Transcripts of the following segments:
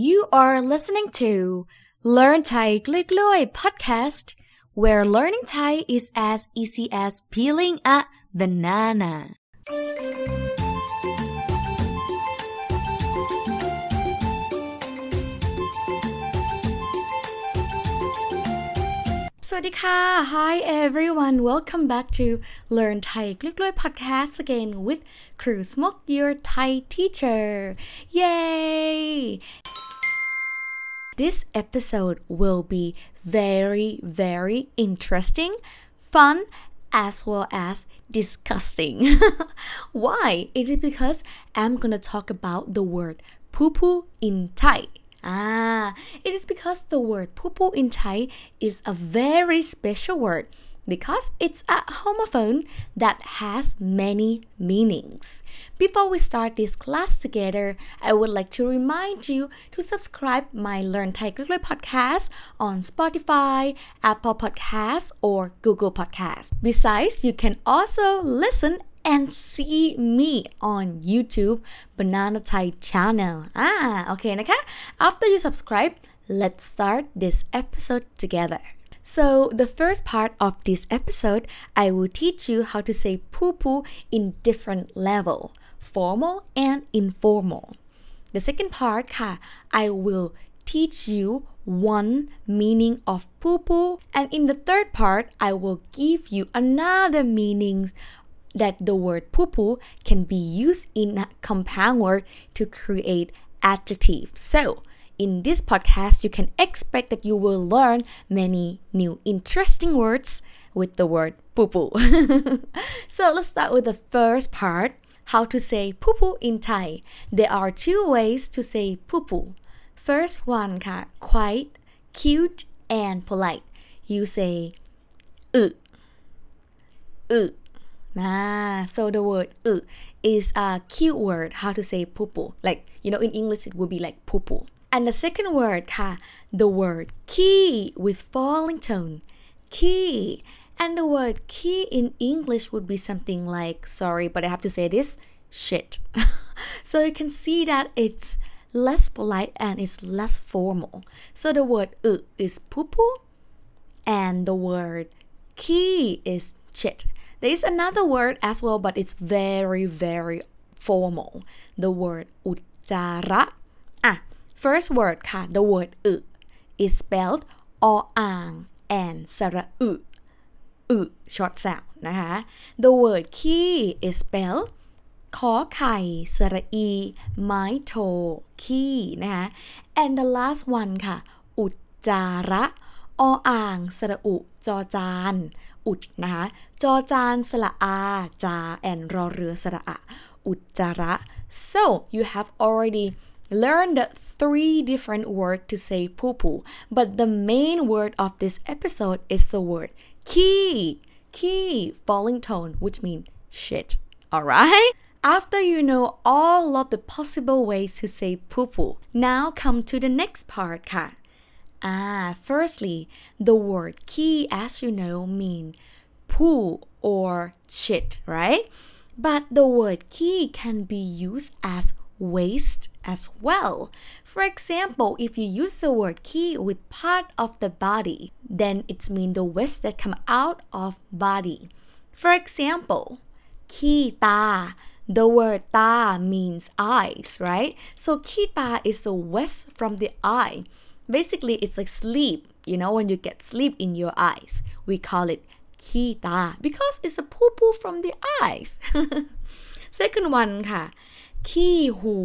You are listening to Learn Thai Quickly podcast, where learning Thai is as easy as peeling a banana. สวัสดีค่ะ Hi everyone. Welcome back to Learn Thai Quickly podcast again with Kru Smuk, your Thai teacher. Yay! This episode will be very very interesting fun as well as disgusting. Why? It is because I'm gonna talk about the word poo poo in Thai. Ah, it is because the word pupu in Thai is a very special word because it's a homophone that has many meanings. Before we start this class together, I would like to remind you to subscribe my Learn Thai Quickly podcast on Spotify, Apple Podcasts, or Google Podcasts. Besides, you can also listen and see me on YouTube Banana Thai channel อ่าโอเคนะคะ after you subscribe let's start this episode together so the first part of this episode I will teach you how to say poo poo in different level formal and informal the second part I will teach you one meaning of poo poo and in the third part I will give you another meaning that the word poo poo can be used in a compound word to create adjective. So, in this podcast, you can expect that you will learn many new interesting words with the word poo poo. so let's start with the first part how to say poo poo in Thai. There are two ways to say poo poo. First one, ka, quite cute and polite. You say u, u. Nah, so the word u is a cute word. How to say poo poo? Like you know, in English it would be like poo poo. And the second word, ka, the word key with falling tone. Key. And the word key in English would be something like, sorry, but I have to say this, shit. so you can see that it's less polite and it's less formal. So the word uh is poo poo and the word key is shit. There is another word as well, but it's very, very formal. The word อุจจาระอ่ะ first word ค่ะ the word อึ is spelled ออ่าง and สระอึอึ short sound นะคะ the word key is spelled ขอไข่สระอี ไม้โท ขี้นะคะ and the last one ค่ะ อุจจาระออ่าง สระอุ จอจาน อุดนะคะจอจานสระอา จา and รอเรือสระอะ อุจจาระ so you have already learned three different words to say poo poo but the main word of this episode is the word key. Key falling tone which means shit. Alright after you know all of the possible ways to say poo poo now come to the next part ค่ะ Ah, firstly, the word key, as you know, mean poo or shit, right? But the word key can be used as waste as well. For example, if you use the word key with part of the body, then it's mean the waste that come out of body. For example, key ta. The word ta means eyes, right? So kita is the waste from the eye. Basically, it's like sleep. You know, when you get sleep in your eyes, we call it kita because it's a poo poo from the eyes. Second one ค่ะ ขี้หู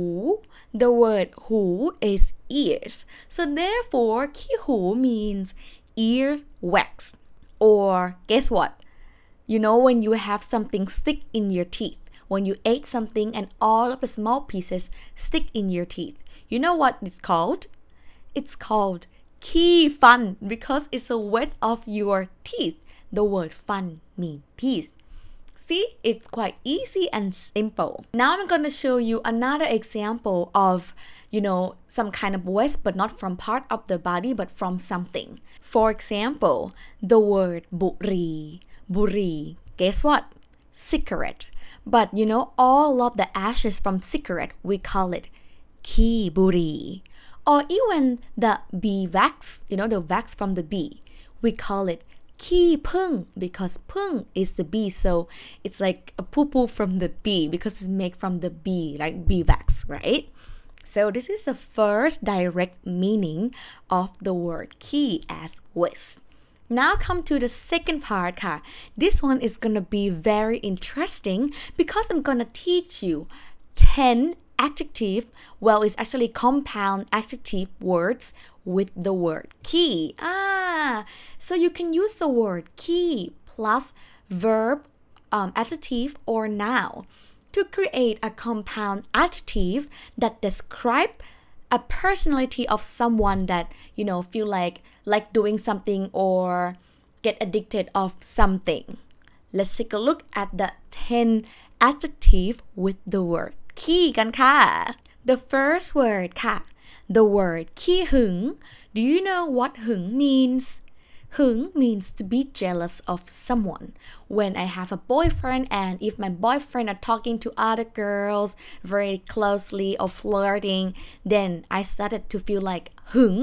The word hu is ears. So therefore, ki hu means ear wax. Or guess what? You know when you have something stick in your teeth, when you ate something and all of the small pieces stick in your teeth. You know what it's called? It's called ki fun because it's a word of your teeth. The word fun means teeth. It's quite easy and simple. Now I'm gonna show you another example of, you know, some kind of waste, but not from part of the body, but from something. For example, the word buri, buri. Guess what? Cigarette. But you know, all of the ashes from cigarette, we call it ki burri. Or even the bee wax, you know, the wax from the bee, we call it Key pung because pung is the bee so it's like a poo poo from the bee because it's made from the bee like bee wax right so this is the first direct meaning of the word key as waste now come to the second part ka. this one is gonna be very interesting because i'm gonna teach you 10 adjective well it's actually compound adjective words with the word key. Ah so you can use the word key plus verb um, adjective or noun to create a compound adjective that describe a personality of someone that you know feel like like doing something or get addicted of something. Let's take a look at the 10 adjective with the word ขี้กันค่ะ the first word ค่ะ the word ขี้หึง do you know what หึง means หึง means to be jealous of someone when I have a boyfriend and if my boyfriend are talking to other girls very closely or flirting then I started to feel like หึง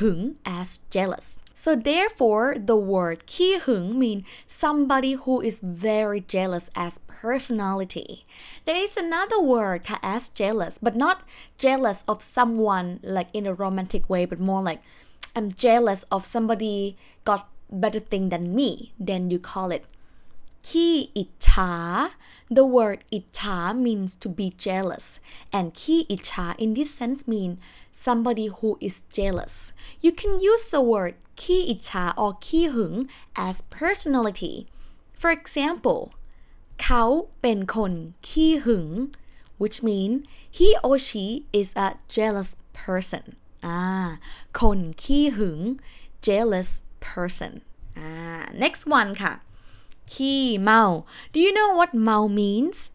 หึง as jealous So therefore, the word ki hung means somebody who is very jealous as personality. There is another word ka as jealous, but not jealous of someone like in a romantic way, but more like I'm jealous of somebody got better thing than me. Then you call it ขี้อิจฉา The word อิจฉา means to be jealous and ขี้อิจฉา in this sense mean somebody who is jealous you can use the word ขี้อิจฉา or ขี้หึง as personality for example เขาเป็นคนขี้หึง which mean he or she is a jealous person อ่าคนขี้หึง jealous person อ่า next one ค่ะ he Mao. Do you know what Mao means?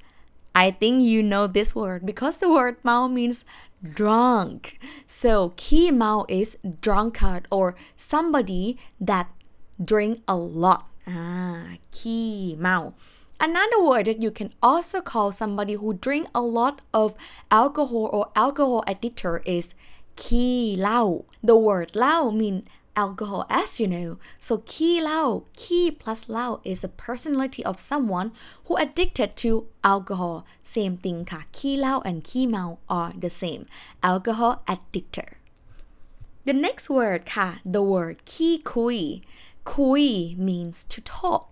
I think you know this word because the word Mao means drunk. So Ki Mao is drunkard or somebody that drink a lot. Ah, Ki Mao. Another word that you can also call somebody who drink a lot of alcohol or alcohol addicted is ki lao. The word lao means alcohol as you know so ขี้เหล้า ขี้ plus เหล้า is a personality of someone who addicted to alcohol same thing ค่ะ ขี้เหล้า and ขี้เมา are the same alcohol addictor the next word ค่ะ the word ขี้คุย คุย means to talk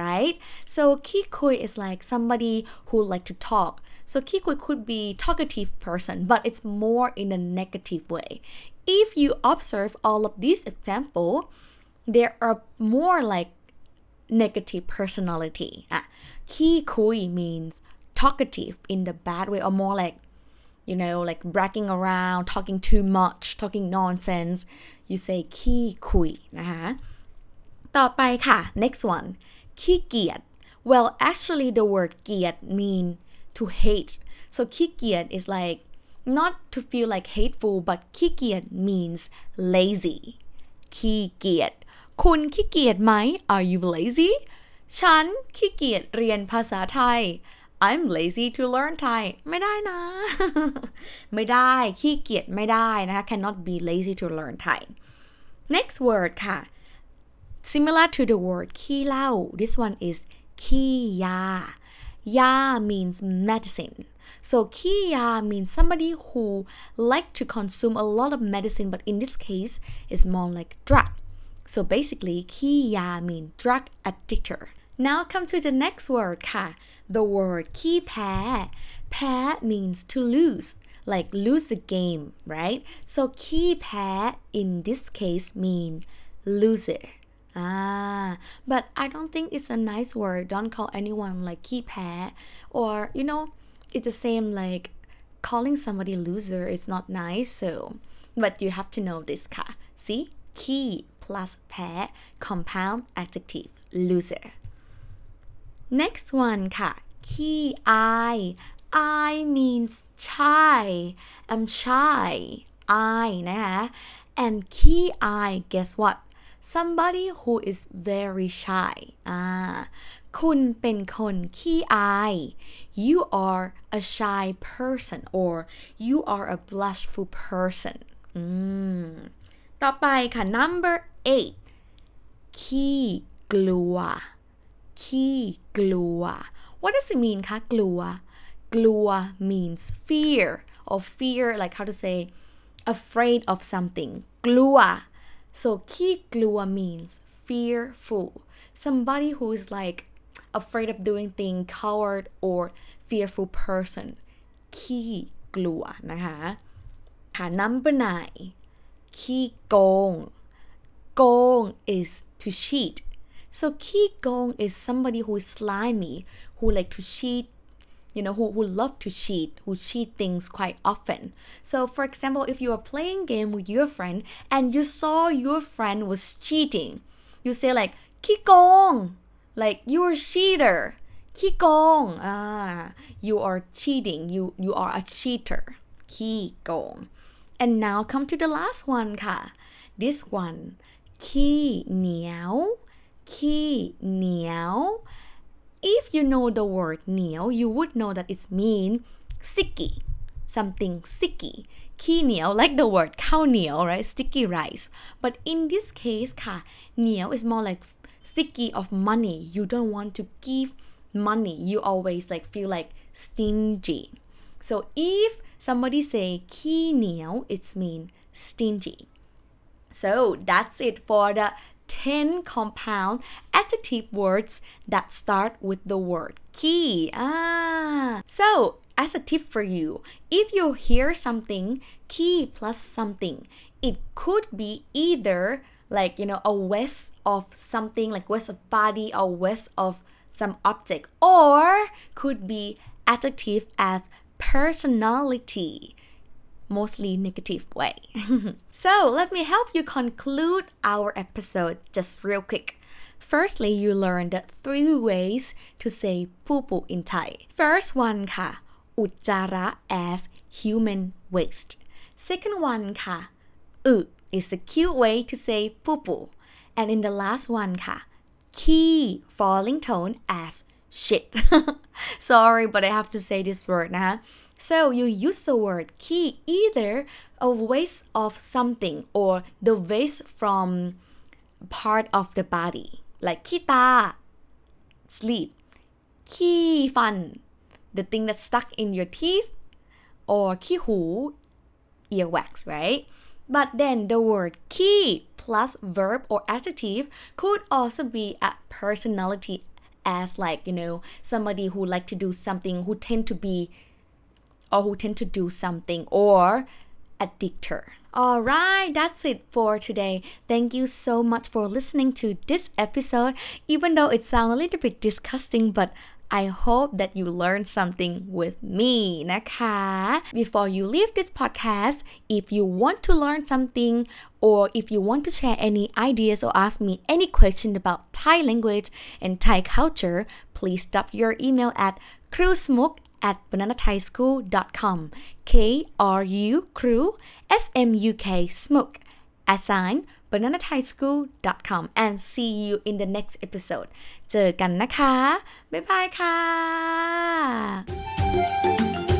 right so ขี้คุย is like somebody who like to talk so ขี้คุย could be talkative person but it's more in a negative way if you observe all of these example there are more like negative personality อ่ะขี้คุย means talkative in the bad way or more like you know like bragging around talking too much talking nonsense you say ขี้คุยนะคะต่อไปค่ะ next one ขี้เกียจ well actually the word เกียจ mean to hate so ขี้เกียจ is like not to feel like hateful but ขี้เกียจ means lazy ขี้เกียจ คุณขี้เกียจไหม are you lazy ฉันขี้เกียจเรียนภาษาไทย I'm lazy to learn Thai ไม่ได้นะ ไม่ได้ขี้เกียจไม่ได้นะคะ cannot be lazy to learn Thai next word ค่ะ similar to the word ขี้เหล้า this one is ขี้ยา ยา means medicine so ขี้ยา means somebody who like to consume a lot of medicine but in this case it's more like drug so basically ขี้ยา mean drug addictor now come to the next word ค่ะ the word ขี้แพ้ แพ้ means to lose like lose a game right so ขี้แพ้ in this case mean loser Ah, but I don't think it's a nice word. Don't call anyone like ขี้แพ้ or you know, it's the same like calling somebody loser is not nice. So, but you have to know this ค่ะ See, ขี้ plus แพ้ compound adjective loser. Next one ค่ะ ขี้อาย I means shy I'm shy I นะคะ and ขี้อาย guess what somebody who is very shy อ่า คุณเป็นคนขี้อาย you are a shy person or you are a blushful person อืม ต่อไปค่ะ number eight ขี้กลัว ขี้กลัว what does it mean คะ กลัว กลัว means fear or fear like how to say afraid of something กลัว so ขี้กลัว means fearful somebody who is like afraid of doing things coward or fearful person ขี้กลัวนะคะค่ะ number nine ขี้โกง โกง is to cheat so ขี้โกง is somebody who is slimy who like to cheat you know who, who love to cheat who cheat things quite often so for example if you are playing game with your friend and you saw your friend was cheating you say like ขี้โกง like you are cheater ขี้โกง ah you are cheating you you are a cheater ขี้โกง and now come to the last one ค่ะ this one ขี้เหนียวขี้เหนียว if you know the word เหนียว you would know that it's mean sticky something sticky kinio, like the word cow nio, right? Sticky rice. But in this case, ka nio is more like sticky of money. You don't want to give money. You always like feel like stingy. So if somebody say kinio, it's mean stingy. So that's it for the 10 compound adjective words that start with the word key. Ah. So as a tip for you, if you hear something key plus something, it could be either like, you know, a west of something like west of body or west of some object or could be adjective as personality mostly negative way. so, let me help you conclude our episode just real quick. Firstly, you learned three ways to say poo poo in Thai. First one ค่ะ อุจจาระ as human waste. Second one ค่ะ อึ is a cute way to say poo poo. And in the last one ค่ะ key falling tone as shit. Sorry, but I have to say this word นะคะ so you use the word key either a waste of something or the waste from part of the body like ขี้ตา sleep ขี้ฟัน the thing that's stuck in your teeth or ขี้หู earwax right but then the word key plus verb or adjective could also be a personality as like you know somebody who like to do something who tend to be or who tend to do something or addictor. Alright, that's it for today. Thank you so much for listening to this episode. Even though it sounds a little bit disgusting, but I hope that you learned something with me นะคะ Before you leave this podcast if you want to learn something or if you want to share any ideas or ask me any question about Thai language and Thai culture please drop your email at krusmuk at bananathaischool.com k r u crew s m u k smuk. at bananathaischool.com and see you in the next episode. เจอกันนะคะ บ๊ายบายค่ะ